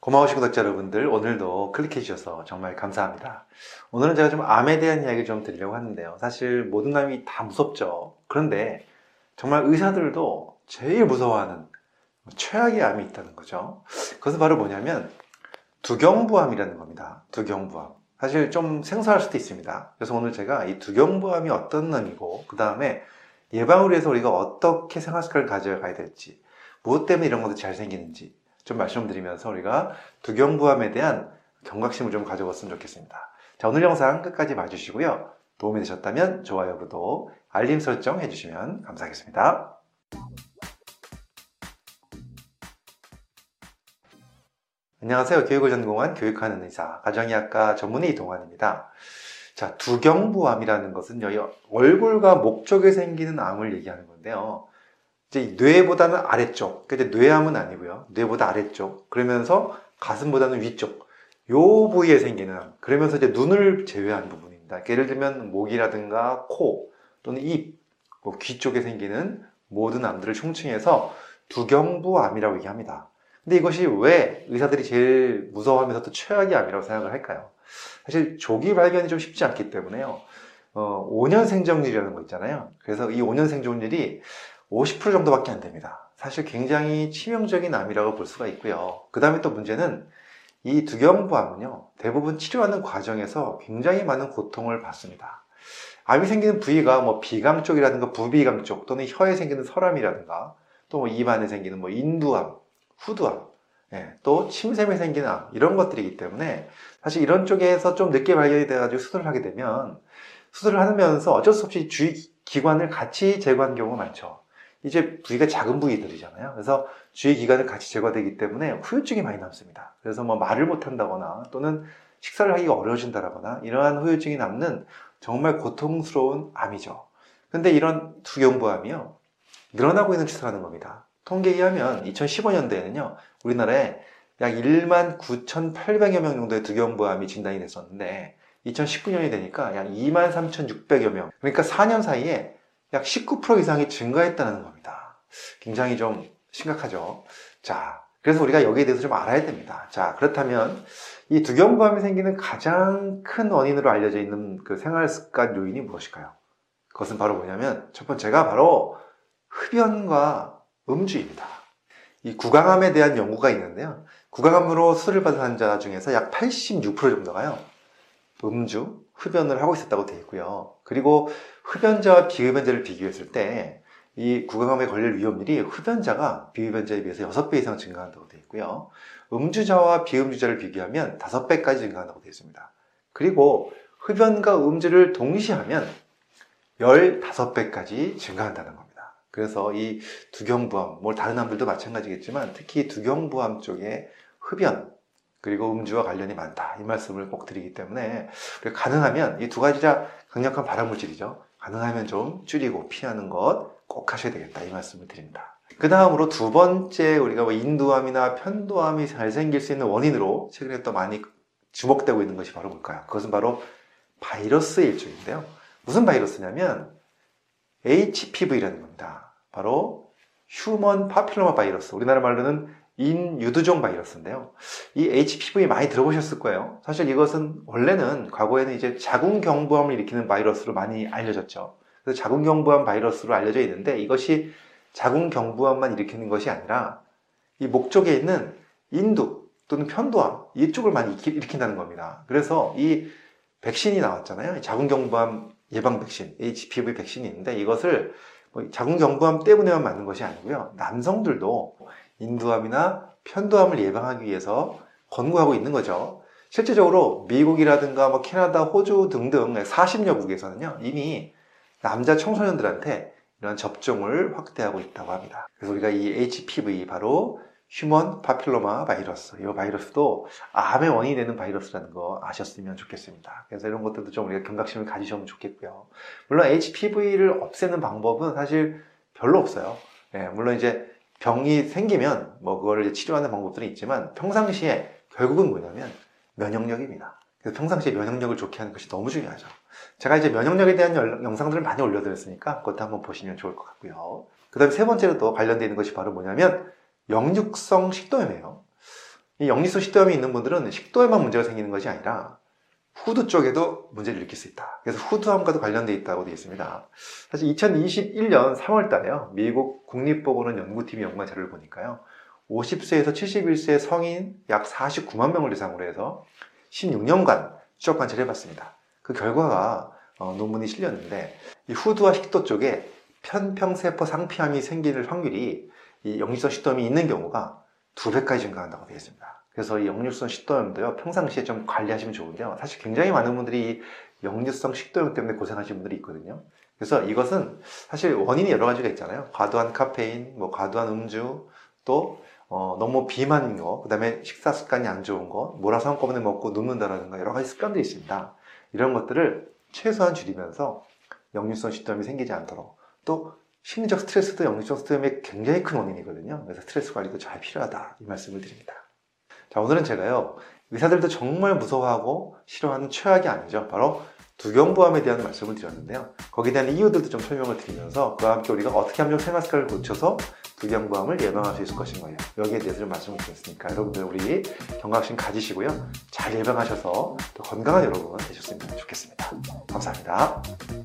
고마우신 구독자 여러분들 오늘도 클릭해 주셔서 정말 감사합니다. 오늘은 제가 좀 암에 대한 이야기 좀 드리려고 하는데요. 사실 모든 암이 다 무섭죠. 그런데 정말 의사들도 제일 무서워하는 최악의 암이 있다는 거죠. 그것은 바로 뭐냐면 두경부암이라는 겁니다. 두경부암. 사실 좀 생소할 수도 있습니다. 그래서 오늘 제가 이 두경부암이 어떤 암이고 그 다음에 예방을 위해서 우리가 어떻게 생활 습관을 가져가야 될지 무엇 때문에 이런 것도 잘 생기는지 좀 말씀드리면서 우리가 두경부암에 대한 경각심을 좀 가져봤으면 좋겠습니다. 자, 오늘 영상 끝까지 봐주시고요. 도움이 되셨다면 좋아요, 구독, 알림 설정 해주시면 감사하겠습니다. 안녕하세요. 교육을 전공한 교육하는 의사, 가정의학과 전문의 이동환입니다. 자, 두경부암이라는 것은 얼굴과 목 쪽에 생기는 암을 얘기하는 건데요. 이제 뇌보다는 아래쪽, 그러니까 뇌암은 아니고요. 뇌보다 아래쪽. 그러면서 가슴보다는 위쪽. 요 부위에 생기는 암. 그러면서 이제 눈을 제외한 부분입니다. 예를 들면 목이라든가 코 또는 입, 뭐 귀 쪽에 생기는 모든 암들을 총칭해서 두경부암이라고 얘기합니다. 근데 이것이 왜 의사들이 제일 무서워하면서 또 최악의 암이라고 생각을 할까요? 사실 조기 발견이 좀 쉽지 않기 때문에요. 어, 5년 생존율이라는 거 있잖아요. 그래서 이 5년 생존율이 50% 정도밖에 안 됩니다. 사실 굉장히 치명적인 암이라고 볼 수가 있고요. 그 다음에 또 문제는 이 두경부암은요, 대부분 치료하는 과정에서 굉장히 많은 고통을 받습니다. 암이 생기는 부위가 뭐 비강 쪽이라든가 부비강 쪽 또는 혀에 생기는 설암이라든가 또 뭐 입안에 생기는 뭐 인두암, 후두암, 예, 또 침샘에 생기는 암 이런 것들이기 때문에 사실 이런 쪽에서 좀 늦게 발견이 돼가지고 수술을 하게 되면 수술을 하면서 어쩔 수 없이 주위 기관을 같이 제거한 경우가 많죠. 이제 부위가 작은 부위들이잖아요. 그래서 주위 기관을 같이 제거되기 때문에 후유증이 많이 남습니다. 그래서 뭐 말을 못 한다거나 또는 식사를 하기가 어려워진다거나 이러한 후유증이 남는 정말 고통스러운 암이죠. 근데 이런 두경부암이요. 늘어나고 있는 추세라는 겁니다. 통계에 의하면 2015년도에는요. 우리나라에 약 1만 9,800여 명 정도의 두경부암이 진단이 됐었는데 2019년이 되니까 약 2만 3,600여 명. 그러니까 4년 사이에 약 19% 이상이 증가했다는 겁니다. 굉장히 좀 심각하죠. 자, 그래서 우리가 여기에 대해서 좀 알아야 됩니다. 자, 그렇다면 이 두경부암이 생기는 가장 큰 원인으로 알려져 있는 그 생활 습관 요인이 무엇일까요? 그것은 바로 뭐냐면 첫 번째가 바로 흡연과 음주입니다. 이 구강암에 대한 연구가 있는데요. 구강암으로 수술을 받은 환자 중에서 약 86% 정도가요. 음주, 흡연을 하고 있었다고 되어 있고요. 그리고 흡연자와 비흡연자를 비교했을 때 이 구강암에 걸릴 위험률이 흡연자가 비흡연자에 비해서 6배 이상 증가한다고 되어 있고요. 음주자와 비음주자를 비교하면 5배까지 증가한다고 되어 있습니다. 그리고 흡연과 음주를 동시에 하면 15배까지 증가한다는 겁니다. 그래서 이 두경부암, 뭐 다른 암들도 마찬가지겠지만 특히 두경부암 쪽에 흡연, 그리고 음주와 관련이 많다. 이 말씀을 꼭 드리기 때문에 가능하면 이 두 가지 다 강력한 발암물질이죠. 가능하면 좀 줄이고 피하는 것 꼭 하셔야 되겠다. 이 말씀을 드립니다. 그 다음으로 두 번째 우리가 뭐 인두암이나 편도암이 잘 생길 수 있는 원인으로 최근에 또 많이 주목되고 있는 것이 바로 뭘까요? 그것은 바로 바이러스 일종인데요. 무슨 바이러스냐면 HPV라는 겁니다. 바로 휴먼 파필로마 바이러스. 우리나라 말로는 인유두종 바이러스인데요. 이 HPV 많이 들어보셨을 거예요. 사실 이것은 원래는 과거에는 이제 자궁경부암을 일으키는 바이러스로 많이 알려졌죠. 그래서 자궁경부암 바이러스로 알려져 있는데 이것이 자궁경부암만 일으키는 것이 아니라 이 목적에 있는 인두 또는 편도암 이쪽을 많이 일으킨다는 겁니다. 그래서 이 백신이 나왔잖아요. 자궁경부암 예방 백신, HPV 백신이 있는데 이것을 뭐 자궁경부암 때문에만 맞는 것이 아니고요. 남성들도 인두암이나 편도암을 예방하기 위해서 권고하고 있는 거죠. 실제적으로 미국이라든가 뭐 캐나다, 호주 등등 40여 국에서는요, 이미 남자 청소년들한테 이런 접종을 확대하고 있다고 합니다. 그래서 우리가 이 HPV 바로 휴먼 파필로마 바이러스, 이 바이러스도 암의 원인이 되는 바이러스라는 거 아셨으면 좋겠습니다. 그래서 이런 것들도 좀 우리가 경각심을 가지시면 좋겠고요. 물론 HPV를 없애는 방법은 사실 별로 없어요. 네, 물론 이제 병이 생기면 뭐 그거를 치료하는 방법들이 있지만 평상시에 결국은 뭐냐면 면역력입니다. 그래서 평상시에 면역력을 좋게 하는 것이 너무 중요하죠. 제가 이제 면역력에 대한 영상들을 많이 올려드렸으니까 그것도 한번 보시면 좋을 것 같고요. 그 다음에 세 번째로 또 관련되어 있는 것이 바로 뭐냐면 영육성 식도염이에요. 이 역류성 식도염이 있는 분들은 식도에만 문제가 생기는 것이 아니라 후두 쪽에도 문제를 일으킬 수 있다. 그래서 후두암과도 관련되어 있다고 되어 있습니다. 사실 2021년 3월 달에요. 미국 국립보건원 연구팀이 연구한 자료를 보니까요. 50세에서 71세 성인 약 49만 명을 대상으로 해서 16년간 추적 관찰을 해봤습니다. 그 결과가 어, 논문이 실렸는데 이 후두와 식도 쪽에 편평세포 상피암이 생길 확률이 이 역류성 식도염이 있는 경우가 두 배까지 증가한다고 되어 있습니다. 그래서 이 역류성 식도염도요 평상시에 좀 관리하시면 좋은데요. 사실 굉장히 많은 분들이 이 역류성 식도염 때문에 고생하시는 분들이 있거든요. 그래서 이것은 사실 원인이 여러 가지가 있잖아요. 과도한 카페인, 뭐 과도한 음주, 또 어, 너무 비만인 거, 그 다음에 식사 습관이 안 좋은 거, 몰아서 한꺼번에 먹고 눕는다라든가 여러 가지 습관들이 있습니다. 이런 것들을 최소한 줄이면서 역류성 식도염이 생기지 않도록 또 심리적 스트레스도 역류성 식도염의 굉장히 큰 원인이거든요. 그래서 스트레스 관리도 잘 필요하다 이 말씀을 드립니다. 자 오늘은 제가요 의사들도 정말 무서워하고 싫어하는 최악이 아니죠. 바로 두경부암에 대한 말씀을 드렸는데요. 거기에 대한 이유들도 좀 설명을 드리면서 그와 함께 우리가 어떻게 하면 생활 습관을 고쳐서 두경부암을 예방할 수 있을 것인가요? 여기에 대해서 좀 말씀을 드렸으니까 여러분들 우리 경각심 가지시고요. 잘 예방하셔서 더 건강한 여러분 되셨으면 좋겠습니다. 감사합니다.